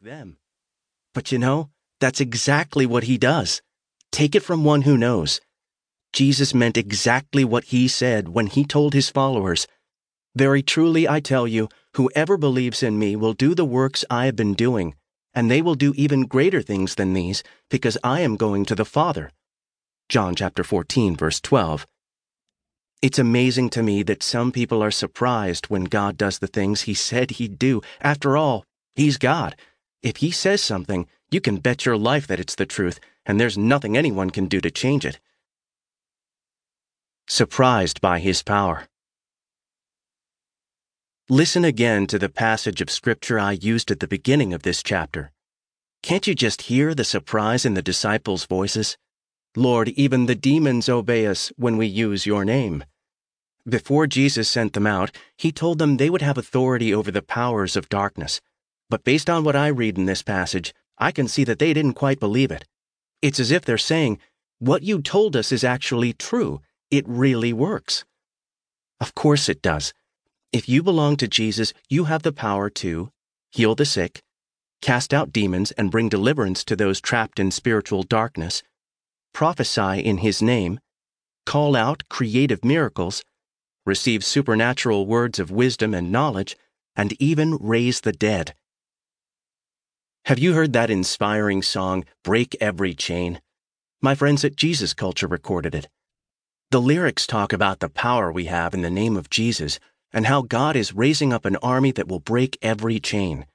them. But you know, that's exactly what he does. Take it from one who knows. Jesus meant exactly what he said when he told his followers Very truly I tell you, whoever believes in me will do the works I have been doing, and they will do even greater things than these, because I am going to the Father. John chapter 14, verse 12. It's amazing to me that some people are surprised when God does the things he said he'd do. After all, he's God. If he says something, you can bet your life that it's the truth, and there's nothing anyone can do to change it. Surprised by his power. Listen again to the passage of Scripture I used at the beginning of this chapter. Can't you just hear the surprise in the disciples' voices? Lord, even the demons obey us when we use your name. Before Jesus sent them out, he told them they would have authority over the powers of darkness. But based on what I read in this passage, I can see that they didn't quite believe it. It's as if they're saying, What you told us is actually true. It really works. Of course it does. If you belong to Jesus, you have the power to heal the sick, cast out demons and bring deliverance to those trapped in spiritual darkness, prophesy in his name, call out creative miracles, receive supernatural words of wisdom and knowledge, and even raise the dead. Have you heard that inspiring song, Break Every Chain? My friends at Jesus Culture recorded it. The lyrics talk about the power we have in the name of Jesus and how God is raising up an army that will break every chain.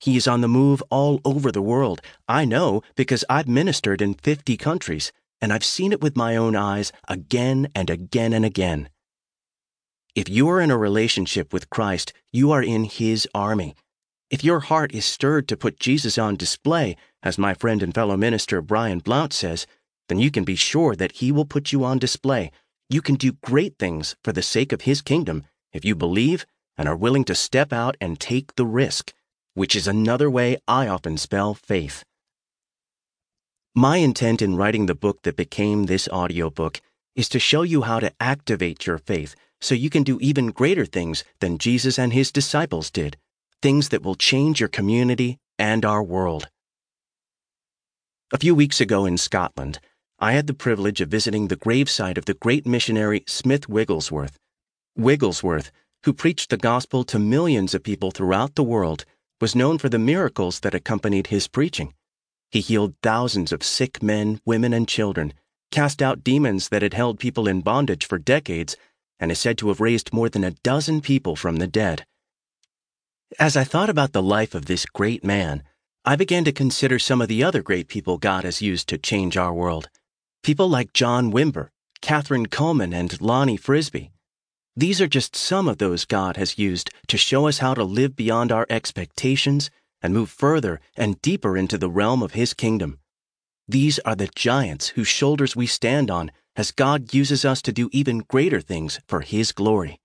He is on the move all over the world. I know because I've ministered in 50 countries, and I've seen it with my own eyes again and again and again. If you are in a relationship with Christ, you are in His army. If your heart is stirred to put Jesus on display, as my friend and fellow minister Brian Blount says, then you can be sure that He will put you on display. You can do great things for the sake of His kingdom if you believe and are willing to step out and take the risk which is another way I often spell faith. My intent in writing the book that became this audiobook is to show you how to activate your faith so you can do even greater things than Jesus and his disciples did, things that will change your community and our world. A few weeks ago in Scotland, I had the privilege of visiting the gravesite of the great missionary Smith Wigglesworth. Wigglesworth, who preached the gospel to millions of people throughout the world, was known for the miracles that accompanied his preaching. He healed thousands of sick men, women, and children, cast out demons that had held people in bondage for decades, and is said to have raised more than a dozen people from the dead. As I thought about the life of this great man, I began to consider some of the other great people God has used to change our world. People like John Wimber, Kathryn Kuhlman, and Lonnie Frisbee. These are just some of those God has used to show us how to live beyond our expectations and move further and deeper into the realm of His kingdom. These are the giants whose shoulders we stand on as God uses us to do even greater things for His glory.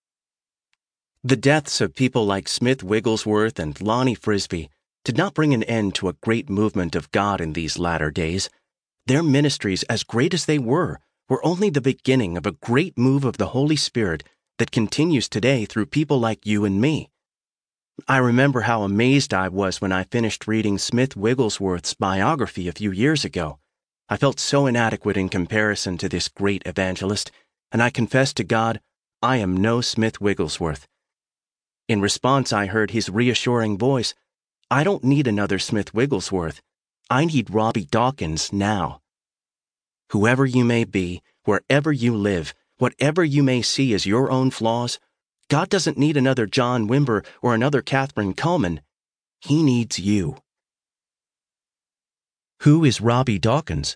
The deaths of people like Smith Wigglesworth and Lonnie Frisbee did not bring an end to a great movement of God in these latter days. Their ministries, as great as they were, were only the beginning of a great move of the Holy Spirit that continues today through people like you and me. I remember how amazed I was when I finished reading Smith Wigglesworth's biography a few years ago. I felt so inadequate in comparison to this great evangelist, and I confessed to God, I am no Smith Wigglesworth. In response, I heard his reassuring voice I don't need another Smith Wigglesworth. I need Robby Dawkins now. Whoever you may be, wherever you live, Whatever you may see as your own flaws, God doesn't need another John Wimber or another Kathryn Kuhlman. He needs you. Who is Robby Dawkins?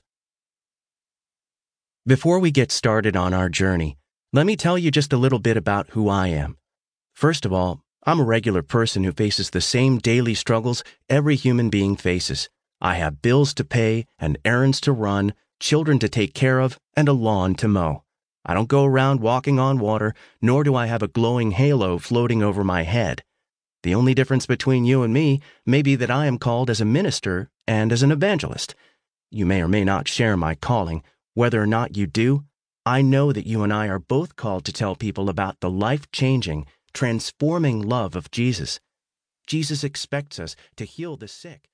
Before we get started on our journey, let me tell you just a little bit about who I am. First of all, I'm a regular person who faces the same daily struggles every human being faces. I have bills to pay and errands to run, children to take care of, and a lawn to mow. I don't go around walking on water, nor do I have a glowing halo floating over my head. The only difference between you and me may be that I am called as a minister and as an evangelist. You may or may not share my calling. Whether or not you do, I know that you and I are both called to tell people about the life changing, transforming love of Jesus. Jesus expects us to heal the sick.